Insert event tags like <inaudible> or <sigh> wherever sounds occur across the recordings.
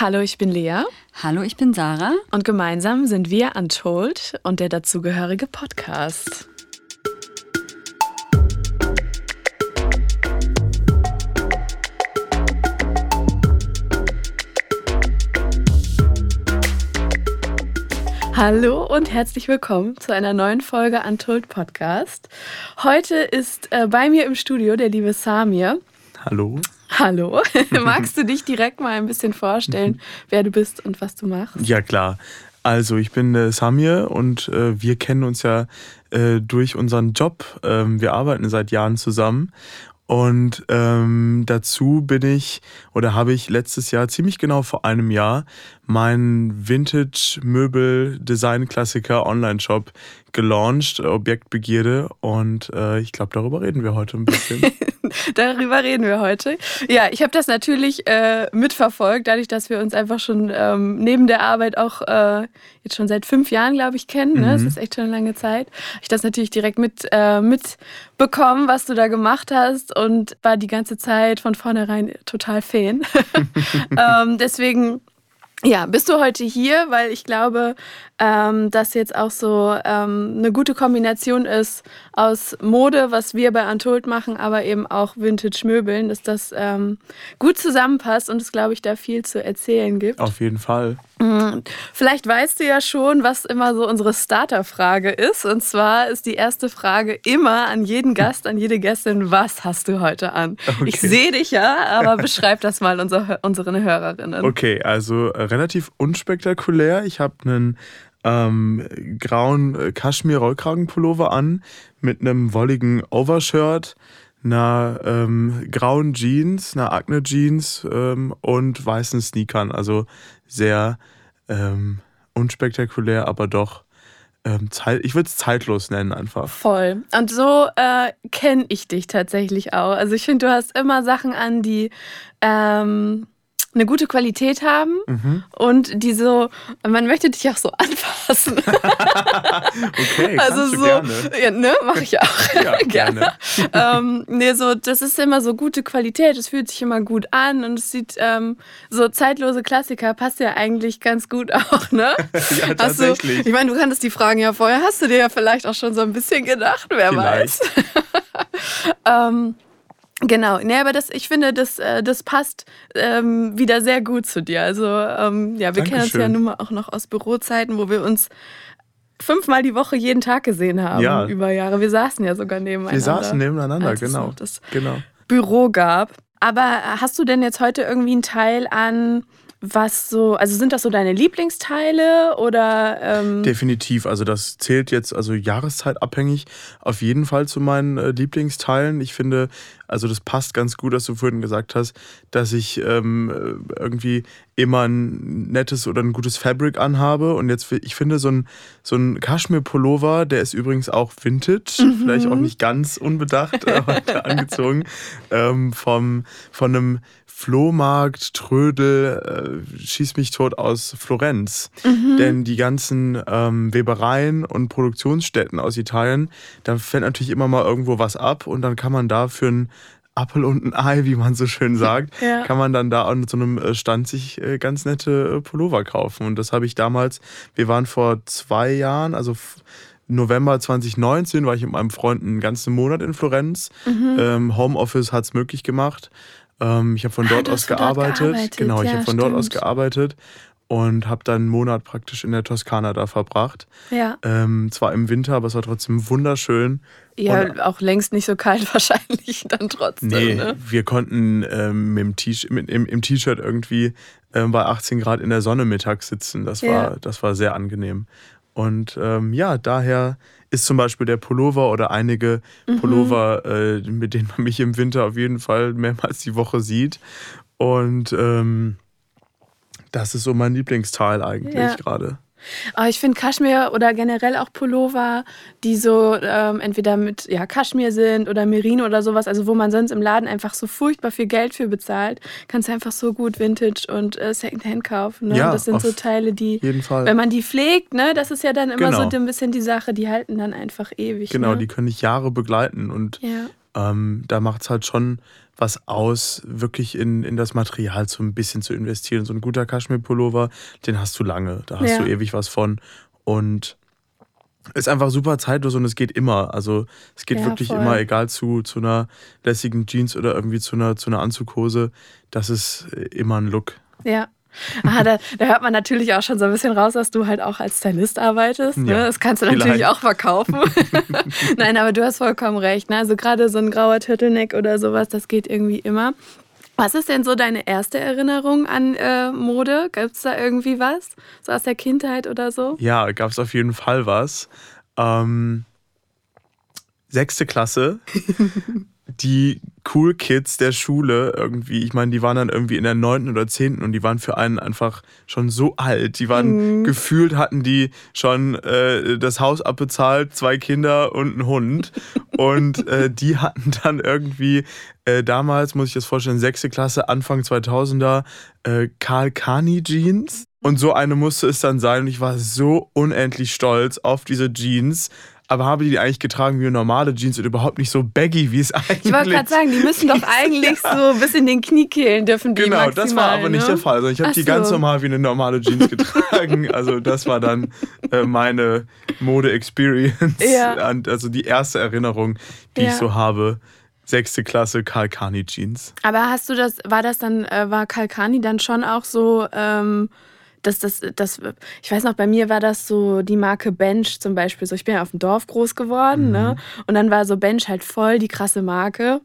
Hallo, ich bin Lea. Hallo, ich bin Sarah. Und gemeinsam sind wir Untold und der dazugehörige Podcast. Hallo und herzlich willkommen zu einer neuen Folge Untold Podcast. Heute ist äh, bei mir im Studio der liebe Samir. Hallo. Hallo. <laughs> Magst du dich direkt mal ein bisschen vorstellen, wer du bist und was du machst? Ja, klar. Also, ich bin äh, Samir und äh, wir kennen uns ja äh, durch unseren Job. Ähm, wir arbeiten seit Jahren zusammen und ähm, dazu bin ich oder habe ich letztes Jahr, ziemlich genau vor einem Jahr, meinen Vintage-Möbel-Design-Klassiker Online-Shop gelauncht, Objektbegierde. Und äh, ich glaube, darüber reden wir heute ein bisschen. <laughs> darüber reden wir heute. Ja, ich habe das natürlich äh, mitverfolgt, dadurch, dass wir uns einfach schon ähm, neben der Arbeit auch äh, jetzt schon seit fünf Jahren, glaube ich, kennen. Ne? Mhm. Das ist echt schon eine lange Zeit. Ich das natürlich direkt mit, äh, mitbekommen, was du da gemacht hast und war die ganze Zeit von vornherein total Fan. <laughs> <laughs> ähm, deswegen ja, bist du heute hier, weil ich glaube, ähm, dass jetzt auch so ähm, eine gute Kombination ist aus Mode, was wir bei Untold machen, aber eben auch Vintage-Möbeln, dass das ähm, gut zusammenpasst und es, glaube ich, da viel zu erzählen gibt. Auf jeden Fall. Mhm. Vielleicht weißt du ja schon, was immer so unsere Starterfrage ist. Und zwar ist die erste Frage immer an jeden Gast, an jede Gästin, was hast du heute an? Okay. Ich sehe dich ja, aber <laughs> beschreib das mal unser, unseren Hörerinnen. Okay, also relativ unspektakulär. Ich habe einen ähm, grauen äh, Kaschmir-Rollkragenpullover an mit einem wolligen Overshirt einer ähm, grauen Jeans, einer Acne Jeans ähm, und weißen Sneakern. Also sehr ähm, unspektakulär, aber doch ähm, ich würde es zeitlos nennen einfach. Voll. Und so äh, kenne ich dich tatsächlich auch. Also ich finde, du hast immer Sachen an, die ähm, eine gute Qualität haben mhm. und die so, man möchte dich auch so <laughs> anfassen. okay, also so, gerne. Ja, ne, mache ich auch <laughs> ja, <laughs> gerne. ähm, nee, so, das ist immer so gute Qualität, es fühlt sich immer gut an und es sieht ähm, so zeitlose Klassiker passt ja eigentlich ganz gut auch, ne? ja, tatsächlich. Du, ich meine, du kanntest die Fragen ja vorher, hast du dir ja vielleicht auch schon so ein bisschen gedacht, wer vielleicht. weiß. ähm, Genau, nee, aber das, ich finde, das, äh, das passt ähm, wieder sehr gut zu dir. Also ähm, ja, wir Dankeschön. kennen uns ja nun mal auch noch aus Bürozeiten, wo wir uns fünfmal die Woche jeden Tag gesehen haben ja. über Jahre. Wir saßen ja sogar nebeneinander. Wir saßen nebeneinander, genau. Es das genau. Büro gab. Aber hast du denn jetzt heute irgendwie einen Teil an was so, also sind das so deine Lieblingsteile oder? Ähm Definitiv, also das zählt jetzt also jahreszeitabhängig auf jeden Fall zu meinen äh, Lieblingsteilen. Ich finde, also das passt ganz gut, dass du vorhin gesagt hast, dass ich ähm, irgendwie immer ein nettes oder ein gutes Fabric anhabe und jetzt ich finde so ein so ein Kaschmir-Pullover, der ist übrigens auch Vintage, mhm. vielleicht auch nicht ganz unbedacht äh, <laughs> heute angezogen, ähm, vom von einem Flohmarkt, Trödel, äh, schieß mich tot aus Florenz. Mhm. Denn die ganzen ähm, Webereien und Produktionsstätten aus Italien, da fällt natürlich immer mal irgendwo was ab und dann kann man da für ein Apfel und ein Ei, wie man so schön sagt, <laughs> ja. kann man dann da an so einem äh, Stand sich äh, ganz nette äh, Pullover kaufen. Und das habe ich damals, wir waren vor zwei Jahren, also November 2019 war ich mit meinem Freund einen ganzen Monat in Florenz. Mhm. Ähm, Homeoffice hat es möglich gemacht. Ähm, ich habe von ah, dort aus gearbeitet. Dort gearbeitet. Genau, ich ja, habe von dort aus gearbeitet und habe dann einen Monat praktisch in der Toskana da verbracht. Ja. Ähm, zwar im Winter, aber es war trotzdem wunderschön. Ja, und, auch längst nicht so kalt <laughs> wahrscheinlich dann trotzdem. Nee, ne? wir konnten ähm, im, T-Shirt irgendwie ähm, bei 18 Grad in der Sonne mittags sitzen. Das war, ja. das war sehr angenehm. Und ähm, ja, daher ist zum Beispiel der Pullover oder einige mhm. Pullover, äh, mit denen man mich im Winter auf jeden Fall mehrmals die Woche sieht. Und ähm, das ist so mein Lieblingsteil eigentlich ja. gerade. Aber ich finde Kaschmir oder generell auch Pullover, die so ähm, entweder mit ja, Kaschmir sind oder Merino oder sowas, also wo man sonst im Laden einfach so furchtbar viel Geld für bezahlt, kannst du einfach so gut Vintage und äh, Secondhand kaufen. Ne? Ja, das sind so Teile, die, wenn man die pflegt, ne, das ist ja dann immer genau. so ein bisschen die Sache, die halten dann einfach ewig. Genau, ne? die können dich Jahre begleiten und ja ähm, da macht es halt schon was aus, wirklich in, in das Material so ein bisschen zu investieren. So ein guter Kaschmir-Pullover, den hast du lange, da hast ja. du ewig was von. Und ist einfach super zeitlos und es geht immer. Also es geht ja, wirklich voll. immer, egal zu, zu einer lässigen Jeans oder irgendwie zu einer, zu einer Anzughose. Das ist immer ein Look. Ja. <laughs> Ah, da, da, hört man natürlich auch schon so ein bisschen raus, dass du halt auch als Stylist arbeitest. Ne? Ja, das kannst du natürlich vielleicht. auch verkaufen. <laughs> <laughs> Nein, aber du hast vollkommen recht. Ne? Also gerade so ein grauer Turtleneck oder sowas, das geht irgendwie immer. Was ist denn so deine erste Erinnerung an äh, Mode? Gibt es da irgendwie was? So aus der Kindheit oder so? Ja, gab es auf jeden Fall was. Ähm, sechste Klasse. Die Cool Kids der Schule irgendwie, ich meine, die waren dann irgendwie in der neunten oder zehnten und die waren für einen einfach schon so alt. Die waren mhm. gefühlt, hatten die schon äh, das Haus abbezahlt, zwei Kinder und einen Hund. und äh, die hatten dann irgendwie äh, damals, muss ich das vorstellen, sechste Klasse, Anfang 2000er, äh, Karl Kani Jeans. Und so eine musste es dann sein. Und ich war so unendlich stolz auf diese Jeans aber habe die eigentlich getragen wie normale Jeans und überhaupt nicht so baggy, wie es eigentlich Ich wollte gerade sagen, die müssen doch <laughs> eigentlich ja. so bis in den Kniekehlen dürfen die Genau, das war aber ne? nicht der Fall. Also ich habe die so. ganz normal wie eine normale Jeans getragen. <laughs> also das war dann äh, meine Mode-Experience. Ja. Also die erste Erinnerung, die ja. ich so habe sechste Klasse Kalkani Jeans. Aber hast du das, war das dann, äh, war Kalkani dann schon auch so ähm, das, das, das, ich weiß noch, bei mir war das so die Marke Bench zum Beispiel. So, ich bin ja auf dem Dorf groß geworden, ne? mhm. ne? Und dann war so Bench halt voll die krasse Marke,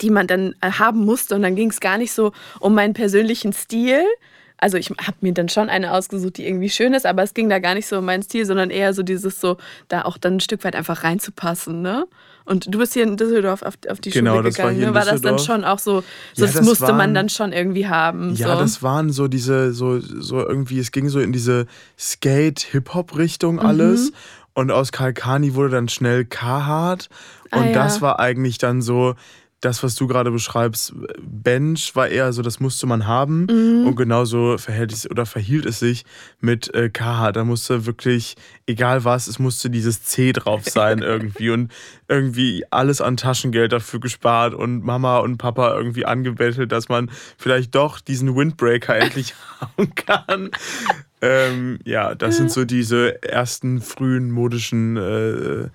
die man dann äh, haben musste. Und dann ging es gar nicht so um meinen persönlichen Stil. Also ich habe mir dann schon eine ausgesucht, die irgendwie schön ist, aber es ging da gar nicht so um meinen Stil, sondern eher so dieses so, da auch dann ein Stück weit einfach reinzupassen, ne? Und du bist hier in Düsseldorf auf, auf die genau, Schule gegangen. War, ne? war das dann schon auch so, so ja, das, das, musste waren, man dann schon irgendwie haben. Ja, so. das waren so diese, so, so irgendwie, es ging so in diese Skate-Hip-Hop-Richtung alles. Mhm. Und aus Kalkani wurde dann schnell Carhartt. Und ah, ja. das war eigentlich dann so, das, was du gerade beschreibst, Bench war eher so, das musste man haben. Mhm. Und genauso verhält es oder verhielt es sich mit äh, KH. Da musste wirklich, egal was, es musste dieses C drauf sein <laughs> irgendwie. Und irgendwie alles an Taschengeld dafür gespart und Mama und Papa irgendwie angebettelt, dass man vielleicht doch diesen Windbreaker <laughs> endlich haben kann. Ähm, ja, das sind so diese ersten frühen modischen äh,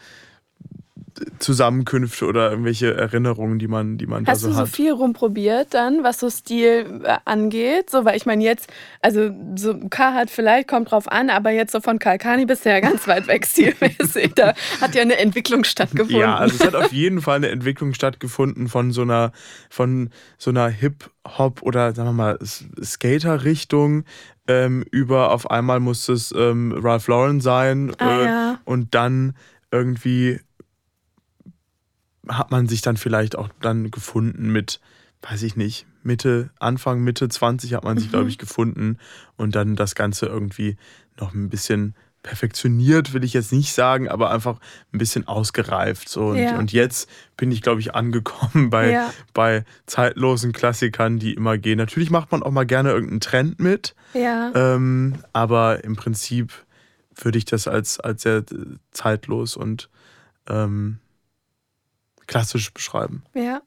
Zusammenkünfte oder irgendwelche Erinnerungen, die man, die man Hast da so hat. Hast du so viel rumprobiert dann, was so Stil äh, angeht? So, weil ich meine jetzt, also so Carhartt vielleicht, kommt drauf an, aber jetzt so von Kalkani bist du ja ganz weit weg <laughs> stilmäßig. Da hat ja eine Entwicklung stattgefunden. Ja, also es hat auf jeden Fall eine Entwicklung stattgefunden von so einer, von so einer Hip-Hop oder sagen wir mal Skater-Richtung ähm, über auf einmal musste es ähm, Ralph Lauren sein ah, äh, ja. und dann irgendwie hat man sich dann vielleicht auch dann gefunden mit, weiß ich nicht, Mitte, Anfang, Mitte 20 hat man sich, mhm. glaube ich, gefunden und dann das Ganze irgendwie noch ein bisschen perfektioniert, will ich jetzt nicht sagen, aber einfach ein bisschen ausgereift. So. Und, ja. und jetzt bin ich, glaube ich, angekommen bei, ja. bei zeitlosen Klassikern, die immer gehen. Natürlich macht man auch mal gerne irgendeinen Trend mit, ja. ähm, aber im Prinzip würde ich das als, als sehr zeitlos und ähm, klassisch beschreiben. Ja.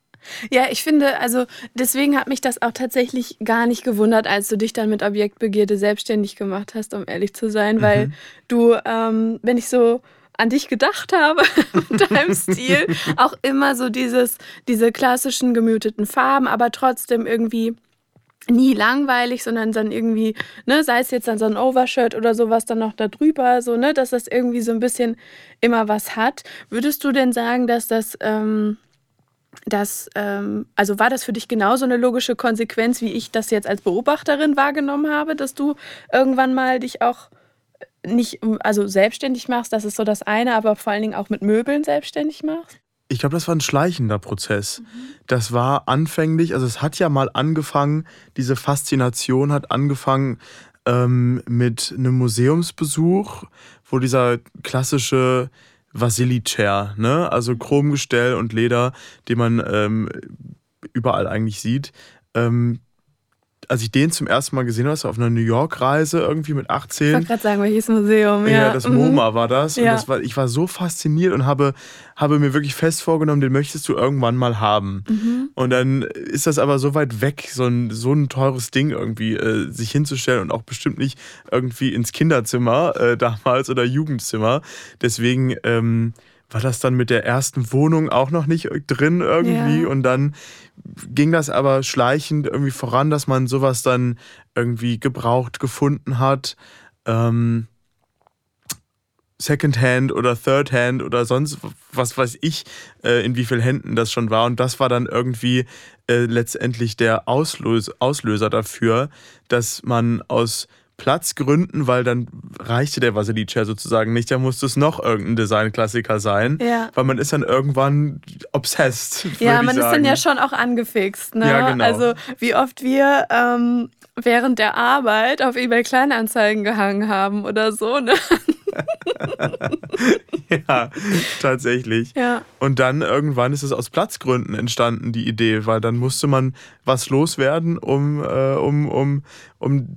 Ja, ich finde, also deswegen hat mich das auch tatsächlich gar nicht gewundert, als du dich dann mit Objektbegierde selbstständig gemacht hast, um ehrlich zu sein, weil mhm. du, ähm, wenn ich so an dich gedacht habe <laughs> mit deinem Stil, auch immer so dieses, diese klassischen gemüteten Farben, aber trotzdem irgendwie nie langweilig, sondern dann irgendwie, ne, sei es jetzt dann so ein Overshirt oder sowas dann noch da drüber, so, ne, dass das irgendwie so ein bisschen immer was hat. Würdest du denn sagen, dass das, ähm, das, ähm, also war das für dich genauso eine logische Konsequenz, wie ich das jetzt als Beobachterin wahrgenommen habe, dass du irgendwann mal dich auch nicht, also selbstständig machst, das ist so das eine, aber vor allen Dingen auch mit Möbeln selbstständig machst? Ich glaube, das war ein schleichender Prozess. Mhm. Das war anfänglich, also es hat ja mal angefangen, diese Faszination hat angefangen ähm, mit einem Museumsbesuch, wo dieser klassische Vasili-Chair, ne? also Chromgestell und Leder, den man ähm, überall eigentlich sieht, ähm, als ich den zum ersten Mal gesehen habe, auf einer New York-Reise irgendwie mit 18. Ich wollte gerade sagen, welches Museum. Ja, ja das mhm. MoMA war das. Ja. Und das war, ich war so fasziniert und habe, habe mir wirklich fest vorgenommen, den möchtest du irgendwann mal haben. Mhm. Und dann ist das aber so weit weg, so ein, so ein teures Ding irgendwie äh, sich hinzustellen und auch bestimmt nicht irgendwie ins Kinderzimmer äh, damals oder Jugendzimmer. Deswegen ähm, war das dann mit der ersten Wohnung auch noch nicht drin irgendwie. Ja. Und dann ging das aber schleichend irgendwie voran, dass man sowas dann irgendwie gebraucht gefunden hat. Ähm, Secondhand oder Thirdhand oder sonst was weiß ich, äh, in wie vielen Händen das schon war. Und das war dann irgendwie äh, letztendlich der Auslös Auslöser dafür, dass man aus Platzgründen, weil dann reichte der Vasili-Chair sozusagen nicht, da musste es noch irgendein Designklassiker sein, ja. weil man ist dann irgendwann obsessed. Ja, man ist dann ja schon auch angefixt. Ne? Ja, genau. Also wie oft wir ähm, während der Arbeit auf eBay Kleinanzeigen gehangen haben oder so. Ne? <laughs> ja, tatsächlich. Ja. Und dann irgendwann ist es aus Platzgründen entstanden, die Idee, weil dann musste man was loswerden, um, äh, um, um, um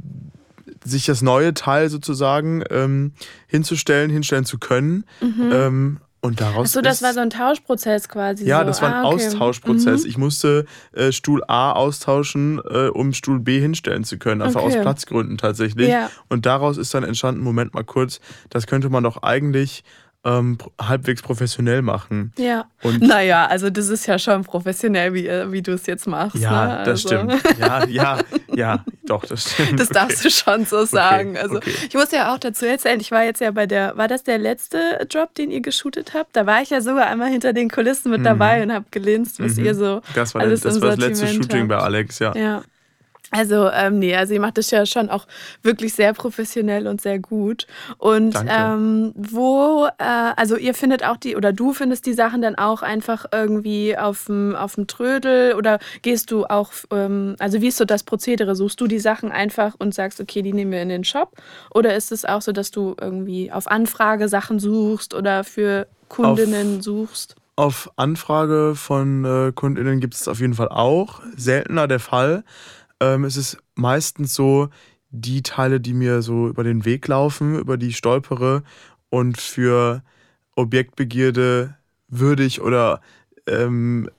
sich das neue Teil sozusagen ähm, hinzustellen, hinstellen zu können. Mhm. Ähm, und daraus Achso, das war so ein Tauschprozess quasi. Ja, so. das war ein ah, okay. Austauschprozess. Mhm. Ich musste äh, Stuhl A austauschen, äh, um Stuhl B hinstellen zu können. Einfach okay. aus Platzgründen tatsächlich. Ja. Und daraus ist dann entstanden, Moment mal kurz, das könnte man doch eigentlich ähm, halbwegs professionell machen. Ja. Und naja, also das ist ja schon professionell, wie, äh, wie du es jetzt machst. Ja, ne? das also. stimmt. Ja, ja, ja, doch, das stimmt. Das okay. darfst du schon so sagen. Okay. Also okay. ich muss ja auch dazu erzählen, ich war jetzt ja bei der, war das der letzte Job, den ihr geshootet habt? Da war ich ja sogar einmal hinter den Kulissen mit mhm. dabei und habe gelinst, was mhm. ihr so. Das war, alles das, war das letzte Shooting habt. bei Alex, ja. Ja. Also, ähm, nee, also ihr macht das ja schon auch wirklich sehr professionell und sehr gut. Und ähm, wo, äh, also ihr findet auch die, oder du findest die Sachen dann auch einfach irgendwie auf dem Trödel oder gehst du auch, ähm, also wie ist so das Prozedere? Suchst du die Sachen einfach und sagst, okay, die nehmen wir in den Shop? Oder ist es auch so, dass du irgendwie auf Anfrage Sachen suchst oder für Kundinnen auf suchst? Auf Anfrage von äh, Kundinnen gibt es auf jeden Fall auch. Seltener der Fall. Ähm, es ist meistens so, die Teile, die mir so über den Weg laufen, über die ich stolpere und für Objektbegierde würdig oder ähm,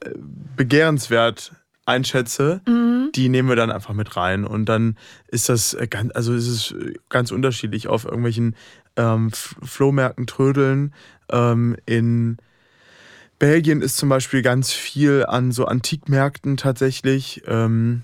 begehrenswert einschätze, mhm. die nehmen wir dann einfach mit rein. Und dann ist das ganz, also ist es ganz unterschiedlich auf irgendwelchen ähm, Flohmärkten trödeln. Ähm, in Belgien ist zum Beispiel ganz viel an so Antikmärkten tatsächlich. Ähm,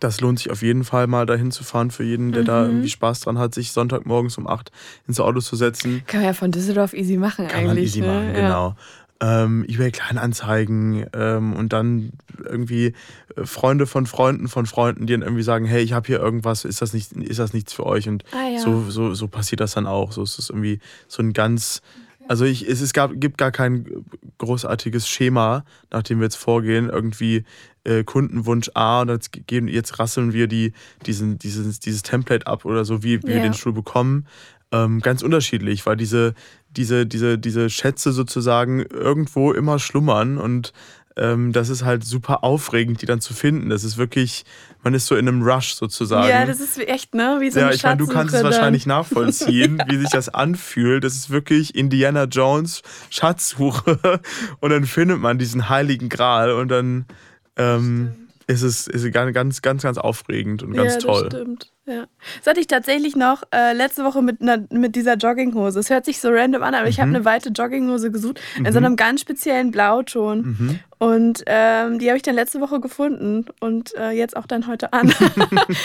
das lohnt sich auf jeden Fall mal dahin zu fahren für jeden, der mhm. da irgendwie Spaß dran hat, sich Sonntagmorgens um 8 ins Auto zu setzen. Kann man ja von Düsseldorf easy machen Kann eigentlich. Kann man easy ne? machen, genau. Ähm, eBay Kleinanzeigen ähm, und dann irgendwie äh, Freunde von Freunden von Freunden, die dann irgendwie sagen, hey, ich habe hier irgendwas, ist das nicht, ist das nichts für euch? Und ah, ja. so, so, so passiert das dann auch. So ist es irgendwie so ein ganz also ich, es, es gab, gibt gar kein großartiges Schema, nach dem wir jetzt vorgehen. Irgendwie äh, Kundenwunsch A und jetzt, gehen, jetzt rasseln wir die, diesen, dieses, dieses Template ab oder so, wie, wie ja. wir den Stuhl bekommen. Ähm, ganz unterschiedlich, weil diese, diese, diese, diese Schätze sozusagen irgendwo immer schlummern und ähm, das ist halt super aufregend, die dann zu finden. Das ist wirklich, man ist so in einem Rush sozusagen. Ja, das ist echt, ne? Wie so ja, ich meine, du kannst es wahrscheinlich nachvollziehen, <laughs> wie sich das anfühlt. Das ist wirklich Indiana Jones Schatzsuche <laughs> und dann findet man diesen heiligen Gral und dann ähm, ist es ist ganz, ganz, ganz, aufregend und ganz ja, toll. Das stimmt. Ja. Das hatte ich tatsächlich noch äh, letzte Woche mit, einer, mit dieser Jogginghose. Es hört sich so random an, aber mhm. ich habe eine weite Jogginghose gesucht mhm. in so einem ganz speziellen Blauton. Mhm. Und ähm, die habe ich dann letzte Woche gefunden und äh, jetzt auch dann heute an.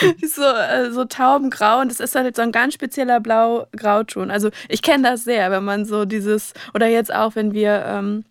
die <laughs> ist so, äh, so taubengrau und es ist halt so ein ganz spezieller Blau-Grauton. Also ich kenne das sehr, wenn man so dieses, oder jetzt auch, wenn wir. Ähm,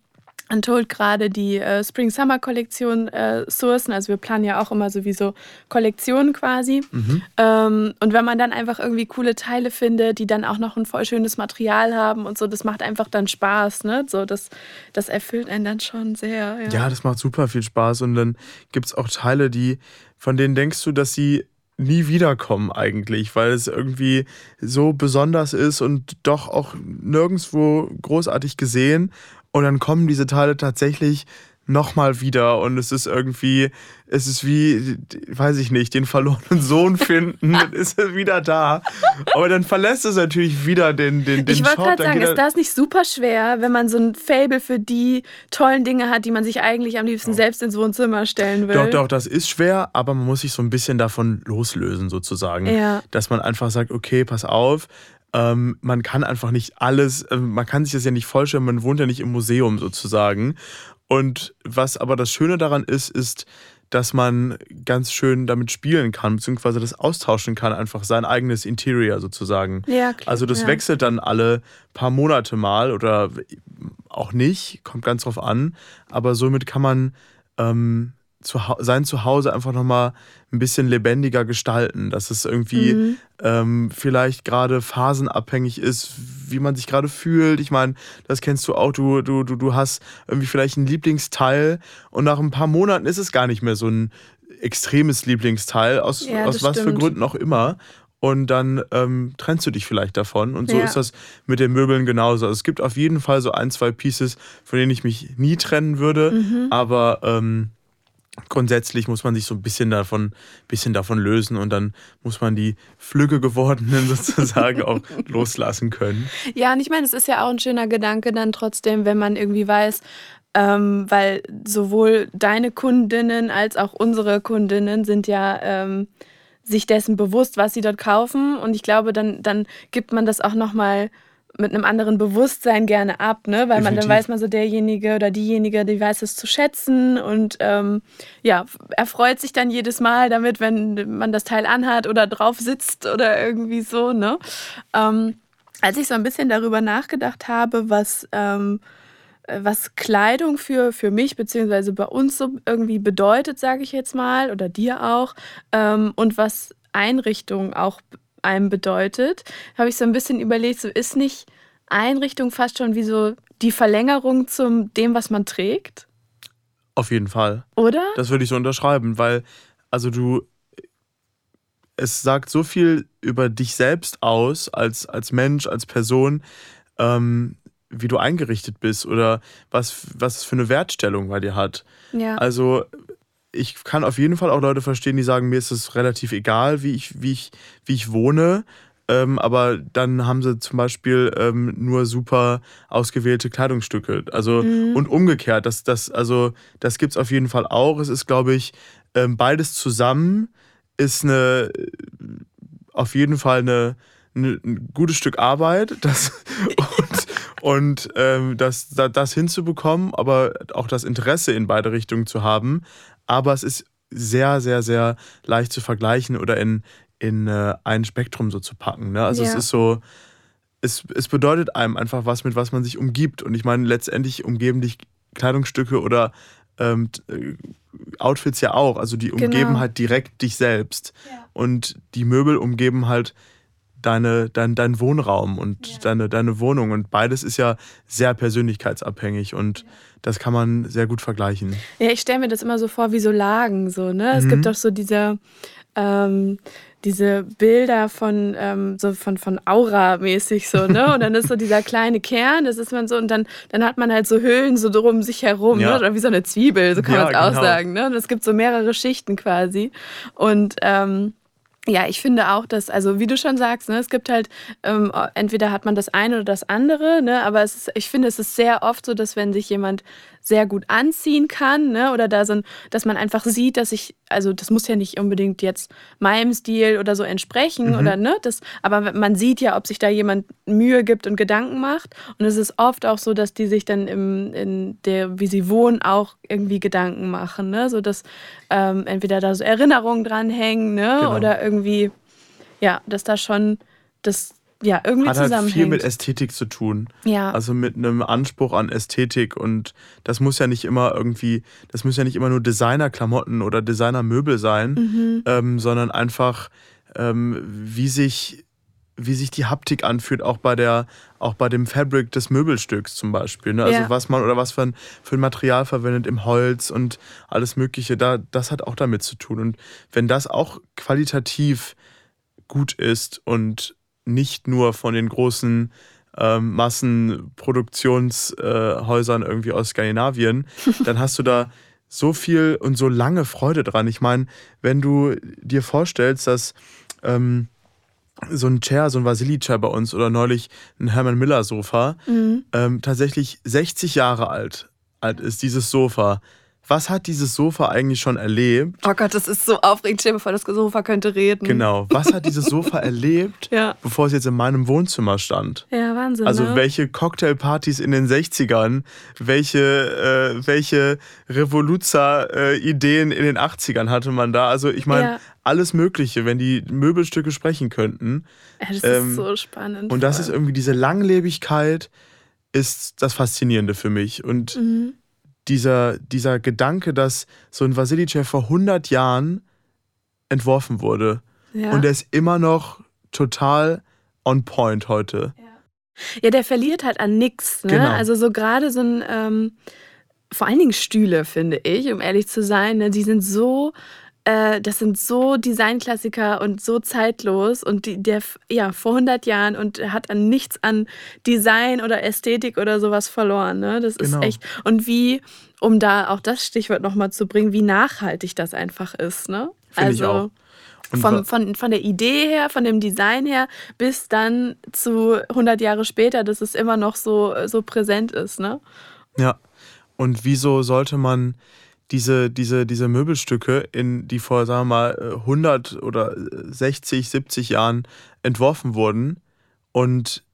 Untold gerade die äh, Spring-Summer-Kollektion äh, sourcen. Also wir planen ja auch immer sowieso Kollektionen quasi. Mhm. Ähm, und wenn man dann einfach irgendwie coole Teile findet, die dann auch noch ein voll schönes Material haben und so, das macht einfach dann Spaß. Ne? So, das, das erfüllt einen dann schon sehr. Ja, ja das macht super viel Spaß. Und dann gibt es auch Teile, die, von denen denkst du, dass sie nie wiederkommen eigentlich, weil es irgendwie so besonders ist und doch auch nirgendwo großartig gesehen und dann kommen diese Teile tatsächlich nochmal wieder und es ist irgendwie, es ist wie, weiß ich nicht, den verlorenen <laughs> Sohn finden, dann ist er wieder da. Aber dann verlässt es natürlich wieder den, den, den Ich wollte gerade sagen, ist das nicht super schwer, wenn man so ein Fable für die tollen Dinge hat, die man sich eigentlich am liebsten selbst ins Wohnzimmer stellen will? Doch, doch, das ist schwer, aber man muss sich so ein bisschen davon loslösen sozusagen. Ja. Dass man einfach sagt, okay, pass auf, ähm, man kann einfach nicht alles, äh, man kann sich das ja nicht vorstellen, man wohnt ja nicht im Museum sozusagen. Und was aber das Schöne daran ist, ist, dass man ganz schön damit spielen kann, beziehungsweise das austauschen kann, einfach sein eigenes Interior sozusagen. Ja, klar, also das ja. wechselt dann alle paar Monate mal oder auch nicht, kommt ganz drauf an. Aber somit kann man ähm, zu, sein Zuhause einfach nochmal ein bisschen lebendiger gestalten, dass es irgendwie mhm. ähm, vielleicht gerade phasenabhängig ist, wie man sich gerade fühlt. Ich meine, das kennst du auch, du, du, du, du hast irgendwie vielleicht einen Lieblingsteil und nach ein paar Monaten ist es gar nicht mehr so ein extremes Lieblingsteil, aus, ja, aus was stimmt. für Gründen auch immer. Und dann ähm, trennst du dich vielleicht davon. Und so ja. ist das mit den Möbeln genauso. Also es gibt auf jeden Fall so ein, zwei Pieces, von denen ich mich nie trennen würde. Mhm. Aber ähm, grundsätzlich muss man sich so ein bisschen davon, bisschen davon lösen und dann muss man die Flügge gewordenen <laughs> sozusagen auch loslassen können. Ja, und ich meine, es ist ja auch ein schöner Gedanke dann trotzdem, wenn man irgendwie weiß, ähm, weil sowohl deine Kundinnen als auch unsere Kundinnen sind ja ähm, sich dessen bewusst, was sie dort kaufen und ich glaube, dann, dann gibt man das auch nochmal mal mit einem anderen Bewusstsein gerne ab, ne? Weil man dann weiß man so derjenige oder diejenige, die weiß es zu schätzen und ähm, ja, er freut sich dann jedes Mal damit, wenn man das Teil anhat oder drauf sitzt oder irgendwie so, ne? Ähm, als ich so ein bisschen darüber nachgedacht habe, was ähm, was Kleidung für, für mich beziehungsweise bei uns so irgendwie bedeutet, sage ich jetzt mal, oder dir auch, ähm, und was Einrichtung auch einem bedeutet, habe ich so ein bisschen überlegt, so ist nicht Einrichtung fast schon wie so die Verlängerung zum dem, was man trägt? Auf jeden Fall. Oder? Das würde ich so unterschreiben, weil, also du, es sagt so viel über dich selbst aus, als, als Mensch, als Person, ähm, wie du eingerichtet bist oder was, was es für eine Wertstellung bei dir hat. Ja. Also ich kann auf jeden Fall auch Leute verstehen, die sagen, mir ist es relativ egal, wie ich, wie ich, wie ich wohne. Ähm, aber dann haben sie zum Beispiel ähm, nur super ausgewählte Kleidungsstücke. Also mhm. und umgekehrt, das, das, also, das gibt es auf jeden Fall auch. Es ist, glaube ich, ähm, beides zusammen ist eine auf jeden Fall eine, eine ein gutes Stück Arbeit. <laughs> Das, und und ähm, das, das hinzubekommen, aber auch das Interesse in beide Richtungen zu haben aber es ist sehr, sehr, sehr leicht zu vergleichen oder in, in äh, ein Spektrum so zu packen. Ne? Also ja. es ist so, es, es bedeutet einem einfach was, mit was man sich umgibt. Und ich meine, letztendlich umgeben dich Kleidungsstücke oder ähm, äh, Outfits ja auch. Also die umgeben genau. halt direkt dich selbst. Ja. Und die Möbel umgeben halt deine, dein, dein Wohnraum und ja. deine, deine Wohnung. Und beides ist ja sehr persönlichkeitsabhängig und ja. das kann man sehr gut vergleichen. Ja, ich stelle mir das immer so vor wie so Lagen. So, ne? Es gibt mhm. doch so diese, ähm, diese Bilder von, ähm, so von, von Aura-mäßig so, ne? Und dann ist so dieser <laughs> kleine Kern, das ist man so, und dann, dann hat man halt so Höhlen so drum sich herum, ja. ne? Oder wie so eine Zwiebel, so kann man es auch genau. sagen. Ne? Und es gibt so mehrere Schichten quasi. Und ähm, ja, ich finde auch, dass, also wie du schon sagst, ne, es gibt halt, ähm, entweder hat man das eine oder das andere, ne, aber es ist, ich finde, es ist sehr oft so, dass wenn sich jemand sehr gut anziehen kann, ne? Oder da so, dass man einfach sieht, dass ich, also das muss ja nicht unbedingt jetzt meinem Stil oder so entsprechen mhm. oder ne? Das, aber man sieht ja, ob sich da jemand Mühe gibt und Gedanken macht. Und es ist oft auch so, dass die sich dann im, in der, wie sie wohnen, auch irgendwie Gedanken machen, ne? So dass ähm, entweder da so Erinnerungen dranhängen, ne? Genau. Oder irgendwie, ja, dass da schon das ja, irgendwie hat halt viel mit Ästhetik zu tun. Ja. Also mit einem Anspruch an Ästhetik und das muss ja nicht immer irgendwie, das müssen ja nicht immer nur Designerklamotten oder Designermöbel sein, mhm. ähm, sondern einfach, ähm, wie sich wie sich die Haptik anfühlt, auch bei der, auch bei dem Fabric des Möbelstücks zum Beispiel. Ne? Also ja. was man oder was für ein, für ein Material verwendet im Holz und alles Mögliche, da, das hat auch damit zu tun. Und wenn das auch qualitativ gut ist und nicht nur von den großen ähm, Massenproduktionshäusern äh, irgendwie aus Skandinavien, <laughs> dann hast du da so viel und so lange Freude dran. Ich meine, wenn du dir vorstellst, dass ähm, so ein Chair, so ein Vasili-Chair bei uns oder neulich ein Herman Miller-Sofa, mhm. ähm, tatsächlich 60 Jahre alt, alt ist dieses Sofa was hat dieses Sofa eigentlich schon erlebt? Oh Gott, das ist so aufregend. Stell dir vor, das Sofa könnte reden. Genau. Was hat dieses Sofa <laughs> erlebt, ja. bevor es jetzt in meinem Wohnzimmer stand? Ja, Wahnsinn. Also ne? welche Cocktailpartys in den 60ern, welche, äh, welche Revoluzer-Ideen in den 80ern hatte man da? Also ich meine, ja. alles Mögliche, wenn die Möbelstücke sprechen könnten. Ja, das ähm, ist so spannend. Und das ist irgendwie diese Langlebigkeit, ist das Faszinierende für mich. Und mhm dieser, dieser Gedanke, dass so ein Vasilicev vor 100 Jahren entworfen wurde ja. und er ist immer noch total on point heute. Ja, ja der verliert halt an nichts. Ne? Genau. Also so gerade so ein, ähm, vor allen Dingen Stühle, finde ich, um ehrlich zu sein, ne? die sind so äh, das sind so Designklassiker und so zeitlos und die, der ja vor 100 Jahren und hat an nichts an Design oder Ästhetik oder sowas verloren. Ne? Das genau. ist echt und wie um da auch das Stichwort nochmal zu bringen, wie nachhaltig das einfach ist. Ne? Finde also, ich auch. Von, von, von der Idee her, von dem Design her, bis dann zu 100 Jahre später, dass es immer noch so, so präsent ist. Ne? Ja. Und wieso sollte man diese, diese, diese Möbelstücke, in, die vor, sagen wir mal, 100 oder 60, 70 Jahren entworfen wurden und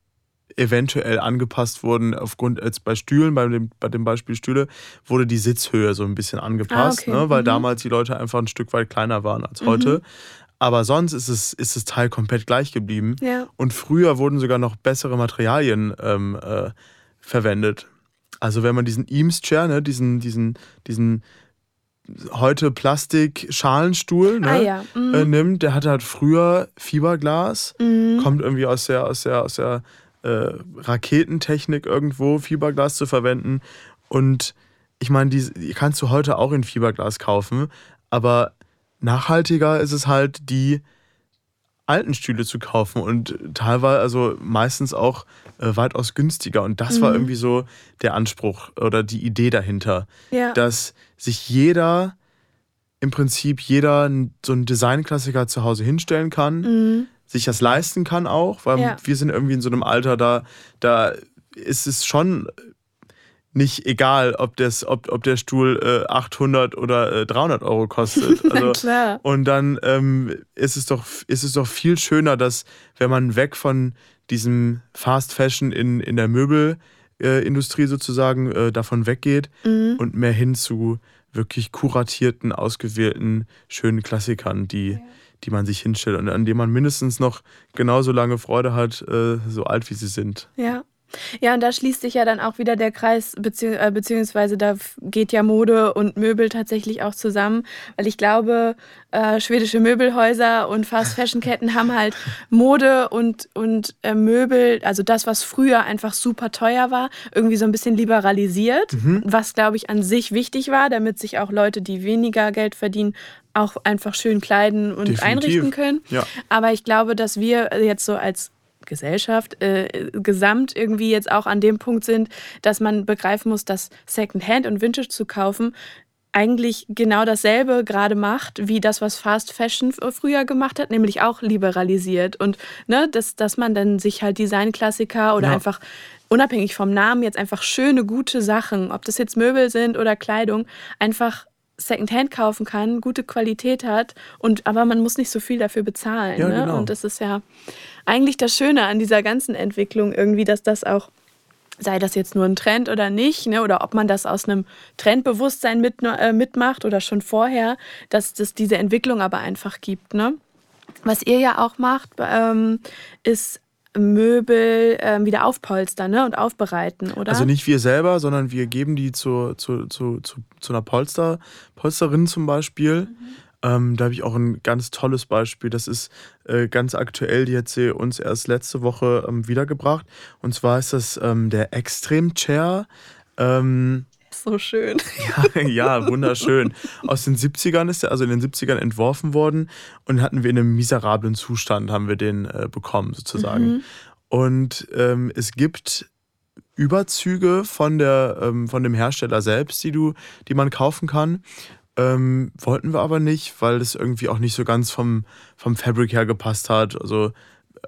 eventuell angepasst wurden aufgrund, jetzt bei Stühlen, bei dem, bei dem Beispiel Stühle, wurde die Sitzhöhe so ein bisschen angepasst, ah, okay. ne, weil mhm. damals die Leute einfach ein Stück weit kleiner waren als heute. Mhm. Aber sonst ist es, ist das Teil komplett gleich geblieben. Ja. Und früher wurden sogar noch bessere Materialien ähm, äh, verwendet. Also wenn man diesen Eames-Chair, ne, diesen, diesen, diesen heute Plastik-Schalenstuhl ne, ah, ja. mhm. äh, nimmt, der hatte halt früher Fiberglas, mhm. kommt irgendwie aus der, aus der, aus der äh, Raketentechnik irgendwo, Fiberglas zu verwenden. Und ich meine, die, die kannst du heute auch in Fiberglas kaufen, aber nachhaltiger ist es halt, die alten Stühle zu kaufen und teilweise, also meistens auch äh, weitaus günstiger. Und das mhm. war irgendwie so der Anspruch oder die Idee dahinter, ja. dass sich jeder, im Prinzip jeder so einen Designklassiker zu Hause hinstellen kann, mhm. sich das leisten kann auch, weil ja. wir sind irgendwie in so einem Alter, da, da ist es schon nicht egal, ob, das, ob, ob der Stuhl äh, 800 oder äh, 300 Euro kostet. <laughs> Also, klar. Und dann ähm, ist, es doch, ist es doch viel schöner, dass wenn man weg von diesem Fast Fashion in, in der Möbelindustrie äh, sozusagen äh, davon weggeht mhm. und mehr hin zu wirklich kuratierten, ausgewählten, schönen Klassikern, die, ja. die man sich hinstellt und an denen man mindestens noch genauso lange Freude hat, äh, so alt wie sie sind. Ja. Ja, und da schließt sich ja dann auch wieder der Kreis, bezieh äh, beziehungsweise da geht ja Mode und Möbel tatsächlich auch zusammen, weil ich glaube, äh, schwedische Möbelhäuser und Fast-Fashion-Ketten haben halt Mode und, und äh, Möbel, also das, was früher einfach super teuer war, irgendwie so ein bisschen liberalisiert, mhm. was, glaube ich, an sich wichtig war, damit sich auch Leute, die weniger Geld verdienen, auch einfach schön kleiden und Definitiv. einrichten können. Ja. Aber ich glaube, dass wir jetzt so als Gesellschaft äh, gesamt irgendwie jetzt auch an dem Punkt sind, dass man begreifen muss, dass Secondhand und Vintage zu kaufen eigentlich genau dasselbe gerade macht, wie das, was Fast Fashion früher gemacht hat, nämlich auch liberalisiert. Und ne, dass, dass man dann sich halt Designklassiker oder ja. einfach unabhängig vom Namen jetzt einfach schöne, gute Sachen, ob das jetzt Möbel sind oder Kleidung, einfach Secondhand kaufen kann, gute Qualität hat und aber man muss nicht so viel dafür bezahlen. Ja, ne? genau. Und das ist ja eigentlich das Schöne an dieser ganzen Entwicklung irgendwie, dass das auch sei das jetzt nur ein Trend oder nicht, ne, oder ob man das aus einem Trendbewusstsein mit, äh, mitmacht oder schon vorher, dass es diese Entwicklung aber einfach gibt. Ne? Was ihr ja auch macht, ähm, ist Möbel ähm, wieder aufpolstern ne? und aufbereiten, oder? Also nicht wir selber, sondern wir geben die zu, zu, zu, zu, zu einer Polster, Polsterin zum Beispiel. Mhm. Ähm, da habe ich auch ein ganz tolles Beispiel. Das ist äh, ganz aktuell, die hat sie uns erst letzte Woche ähm, wiedergebracht. Und zwar ist das ähm, der Extrem Chair. Ähm, so schön. Ja, ja, wunderschön. Aus den 70ern ist er, also in den 70ern entworfen worden und hatten wir in einem miserablen Zustand, haben wir den äh, bekommen sozusagen. Mhm. Und ähm, es gibt Überzüge von, der, ähm, von dem Hersteller selbst, die, du, die man kaufen kann. Ähm, wollten wir aber nicht, weil das irgendwie auch nicht so ganz vom, vom Fabric her gepasst hat. Also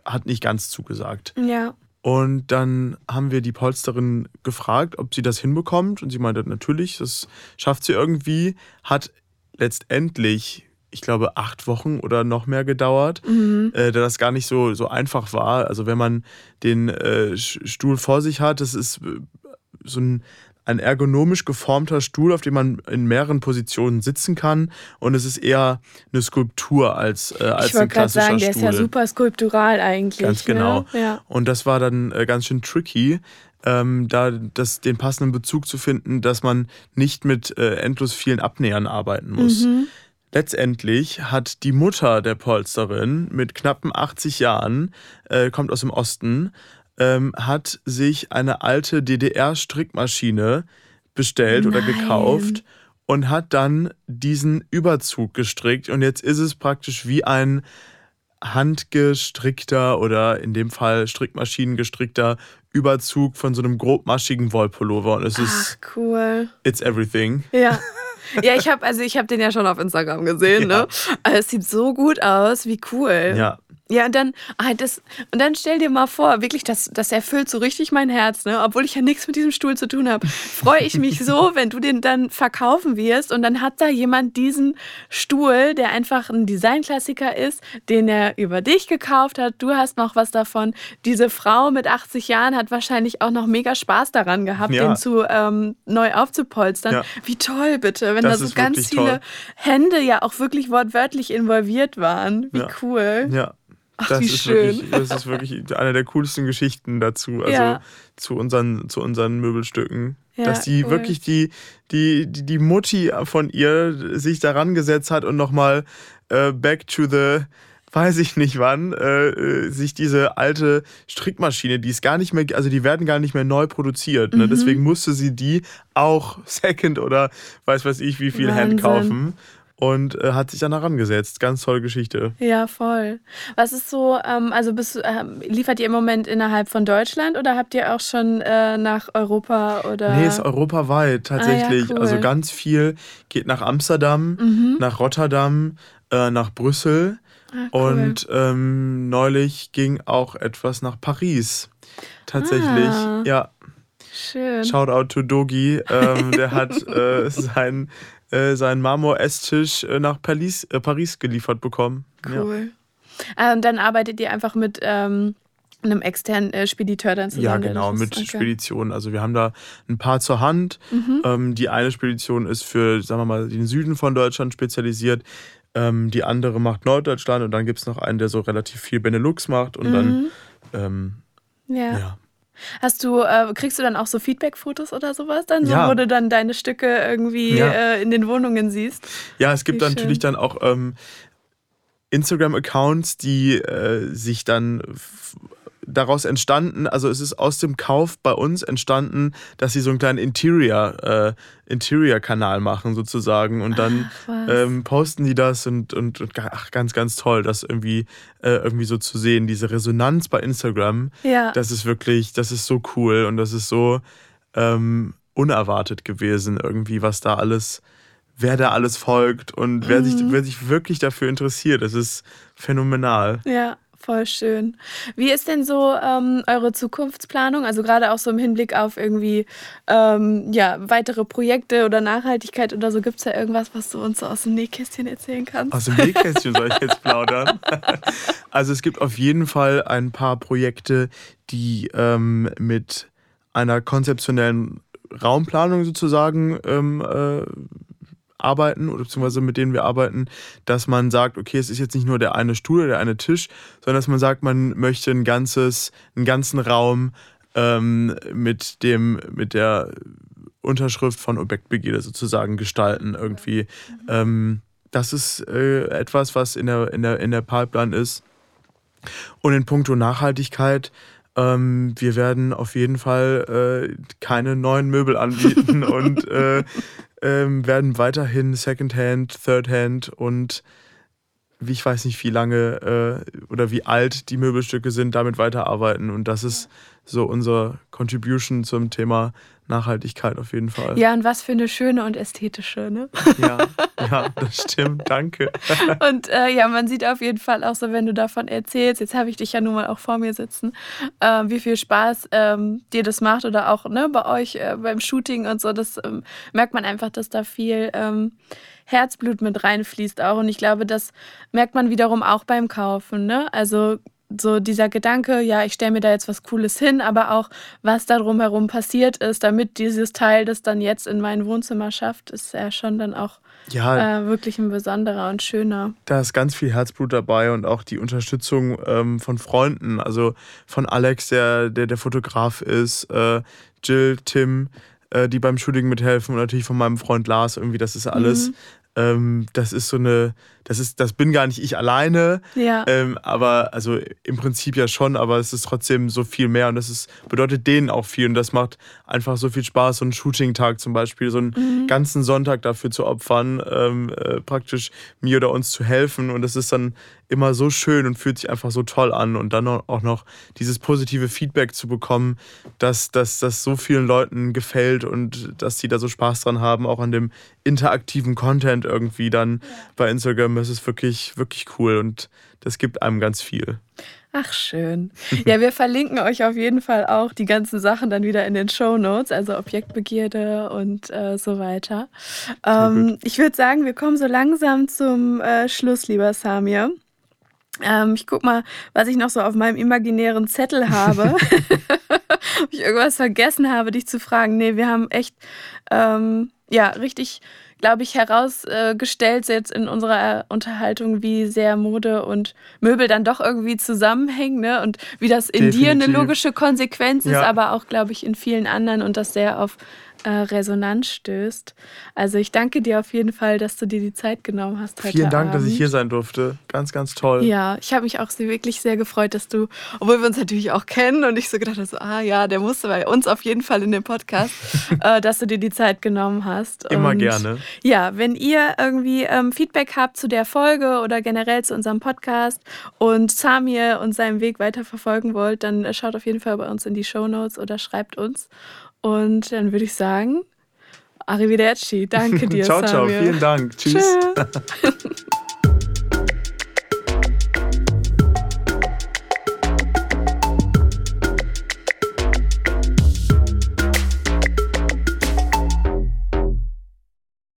hat nicht ganz zugesagt. Ja. Und dann haben wir die Polsterin gefragt, ob sie das hinbekommt. Und sie meinte, natürlich, das schafft sie irgendwie. Hat letztendlich, ich glaube, acht Wochen oder noch mehr gedauert, mhm. äh, da das gar nicht so, so einfach war. Also wenn man den äh, Stuhl vor sich hat, das ist äh, so ein ein ergonomisch geformter Stuhl, auf dem man in mehreren Positionen sitzen kann. Und es ist eher eine Skulptur als, äh, als ich ein klassischer sagen, der ist ja super skulptural eigentlich. Ganz genau. Ne? Ja. Und das war dann äh, ganz schön tricky. Ähm, da das, den passenden Bezug zu finden, dass man nicht mit äh, endlos vielen Abnähern arbeiten muss. Mhm. Letztendlich hat die Mutter der Polsterin mit knappen 80 Jahren, äh, kommt aus dem Osten, ähm, hat sich eine alte DDR-Strickmaschine bestellt Nein. oder gekauft und hat dann diesen Überzug gestrickt. Und jetzt ist es praktisch wie ein handgestrickter oder in dem Fall strickmaschinengestrickter Überzug von so einem grobmaschigen Wollpullover. Und es Ach, ist. cool. It's everything. Ja. Ja, ich habe also ich habe den ja schon auf Instagram gesehen, <laughs> ja. ne? Es sieht so gut aus, wie cool. Ja, ja, und dann, ah, das, und dann stell dir mal vor, wirklich, das, das erfüllt so richtig mein Herz, ne? obwohl ich ja nichts mit diesem Stuhl zu tun habe. Freue ich mich so, <laughs> wenn du den dann verkaufen wirst und dann hat da jemand diesen Stuhl, der einfach ein Designklassiker ist, den er über dich gekauft hat. Du hast noch was davon. Diese Frau mit 80 Jahren hat wahrscheinlich auch noch mega Spaß daran gehabt, ja. den zu ähm, neu aufzupolstern. Ja. Wie toll bitte, wenn das da so ganz viele toll. Hände ja auch wirklich wortwörtlich involviert waren. Wie ja. cool. Ja. Ach, das, ist. Wirklich, das ist wirklich eine der coolsten Geschichten dazu, also ja. zu, unseren, zu unseren Möbelstücken. Ja, dass die cool. wirklich die, die, die, die Mutti von ihr sich daran gesetzt hat und nochmal äh, back to the weiß ich nicht wann, äh, äh, sich diese alte Strickmaschine, die ist gar nicht mehr, also die werden gar nicht mehr neu produziert. Ne? Mhm. Deswegen musste sie die auch <laughs> Second oder weiß weiß ich wie viel Wahnsinn. Hand kaufen und äh, hat sich dann herangesetzt. Ganz tolle Geschichte. Ja, voll. Was ist so, ähm, also bist, äh, liefert ihr im Moment innerhalb von Deutschland oder habt ihr auch schon äh, nach Europa oder? Nee, ist europaweit tatsächlich. Ah, ja, cool. Also ganz viel geht nach Amsterdam, mhm. nach Rotterdam, äh, nach Brüssel. Ah, cool. Und ähm, neulich ging auch etwas nach Paris. Tatsächlich, ah, ja. Schön. Shoutout to Dogi. Ähm, der hat <laughs> äh, sein äh, seinen Marmor-Esstisch äh, nach Paris, äh, Paris geliefert bekommen. Cool. Ja. Ähm, dann arbeitet ihr einfach mit ähm, einem externen äh, Spediteur dann zusammen? Ja, genau, mit okay. Speditionen. Also wir haben da ein paar zur Hand. Mhm. Ähm, die eine Spedition ist für, sagen wir mal, den Süden von Deutschland spezialisiert. Ähm, die andere macht Norddeutschland und dann gibt es noch einen, der so relativ viel Benelux macht und mhm. dann ähm, ja. ja. Hast du, äh, kriegst du dann auch so Feedback-Fotos oder sowas dann, so, ja. wo du dann deine Stücke irgendwie ja. äh, in den Wohnungen siehst? Ja, es gibt Wie natürlich schön. dann auch ähm, Instagram-Accounts, die äh, sich dann daraus entstanden, also es ist aus dem Kauf bei uns entstanden, dass sie so einen kleinen Interior, äh, Interior-Kanal machen sozusagen und dann ach, ähm, posten die das und, und, und, ach, ganz, ganz toll, das irgendwie, äh, irgendwie so zu sehen. Diese Resonanz bei Instagram, ja. das ist wirklich, das ist so cool und das ist so ähm, unerwartet gewesen, irgendwie, was da alles, wer da alles folgt und wer, mhm. sich, wer sich wirklich dafür interessiert. Das ist phänomenal. Ja. Voll schön. Wie ist denn so ähm, eure Zukunftsplanung? Also gerade auch so im Hinblick auf irgendwie ähm, ja, weitere Projekte oder Nachhaltigkeit oder so. Gibt es da irgendwas, was du uns so aus dem Nähkästchen erzählen kannst? Aus dem Nähkästchen soll ich jetzt <laughs> plaudern? also es gibt auf jeden Fall ein paar Projekte, die ähm, mit einer konzeptionellen Raumplanung sozusagen ähm, äh, arbeiten oder beziehungsweise mit denen wir arbeiten, dass man sagt, okay, es ist jetzt nicht nur der eine Stuhl oder der eine Tisch, sondern dass man sagt, man möchte ein ganzes, einen ganzen Raum ähm, mit dem, mit der Unterschrift von Objektbegierde sozusagen gestalten irgendwie. Ähm, das ist äh, etwas, was in der, in, der, in der Pipeline ist. Und in puncto Nachhaltigkeit, ähm, wir werden auf jeden Fall äh, keine neuen Möbel anbieten <laughs> und äh, ähm, werden weiterhin Secondhand, Thirdhand und wie ich weiß nicht, wie lange äh, oder wie alt die Möbelstücke sind, damit weiterarbeiten. Und das ist so unser Contribution zum Thema Nachhaltigkeit auf jeden Fall. Ja, und was für eine schöne und ästhetische, ne? Ja, <laughs> ja das stimmt, danke. <laughs> Und äh, ja, man sieht auf jeden Fall auch so, wenn du davon erzählst, jetzt habe ich dich ja nun mal auch vor mir sitzen, äh, wie viel Spaß ähm, dir das macht oder auch ne, bei euch äh, beim Shooting und so, das ähm, merkt man einfach, dass da viel ähm, Herzblut mit reinfließt auch. Und ich glaube, das merkt man wiederum auch beim Kaufen. Ne? Also so dieser Gedanke, ja, ich stelle mir da jetzt was Cooles hin, aber auch, was da drumherum passiert ist, damit dieses Teil das dann jetzt in mein Wohnzimmer schafft, ist ja schon dann auch ja, äh, wirklich ein besonderer und schöner. Da ist ganz viel Herzblut dabei und auch die Unterstützung ähm, von Freunden, also von Alex, der der, der Fotograf ist, äh, Jill, Tim, äh, die beim Shooting mithelfen und natürlich von meinem Freund Lars irgendwie, das ist alles. Mhm. Ähm, das ist so eine, das ist, das bin gar nicht ich alleine. Ja. Ähm, aber also im Prinzip ja schon, aber es ist trotzdem so viel mehr und das ist, bedeutet denen auch viel und das macht einfach so viel Spaß, so einen Shooting-Tag zum Beispiel, so einen mhm. ganzen Sonntag dafür zu opfern, ähm, äh, praktisch mir oder uns zu helfen und das ist dann immer so schön und fühlt sich einfach so toll an und dann auch noch dieses positive Feedback zu bekommen, dass, das so vielen Leuten gefällt und dass sie da so Spaß dran haben, auch an dem interaktiven Content irgendwie dann ja. bei Instagram es ist wirklich, wirklich cool und das gibt einem ganz viel. Ach, schön. <laughs> Ja, wir verlinken euch auf jeden Fall auch die ganzen Sachen dann wieder in den Show Notes, also Objektbegierde und äh, so weiter. Ähm, ich würde sagen, wir kommen so langsam zum äh, Schluss, lieber Samir. Ähm, ich guck mal, was ich noch so auf meinem imaginären Zettel habe. <laughs> <laughs> Ob ich irgendwas vergessen habe, dich zu fragen. Nee, wir haben echt, ähm, ja, richtig glaube ich, herausgestellt jetzt in unserer Unterhaltung, wie sehr Mode und Möbel dann doch irgendwie zusammenhängen ne? und wie das in Definitiv. dir eine logische Konsequenz ist, ja. aber auch, glaube ich, in vielen anderen und das sehr auf äh, Resonanz stößt. Also ich danke dir auf jeden Fall, dass du dir die Zeit genommen hast heute Vielen Dank, Abend. dass ich hier sein durfte. Ganz, ganz toll. Ja, ich habe mich auch wirklich sehr gefreut, dass du, obwohl wir uns natürlich auch kennen und ich so gedacht habe, so, ah ja, der musste bei uns auf jeden Fall in dem Podcast, <laughs> äh, dass du dir die Zeit genommen hast. Immer und, gerne. Ja, wenn ihr irgendwie ähm, Feedback habt zu der Folge oder generell zu unserem Podcast und Samir und seinem Weg weiterverfolgen wollt, dann schaut auf jeden Fall bei uns in die Show Notes oder schreibt uns. Und dann würde ich sagen, Arrivederci. Danke <laughs> dir, Ciao, ciao. Vielen Dank. Tschüss. <laughs>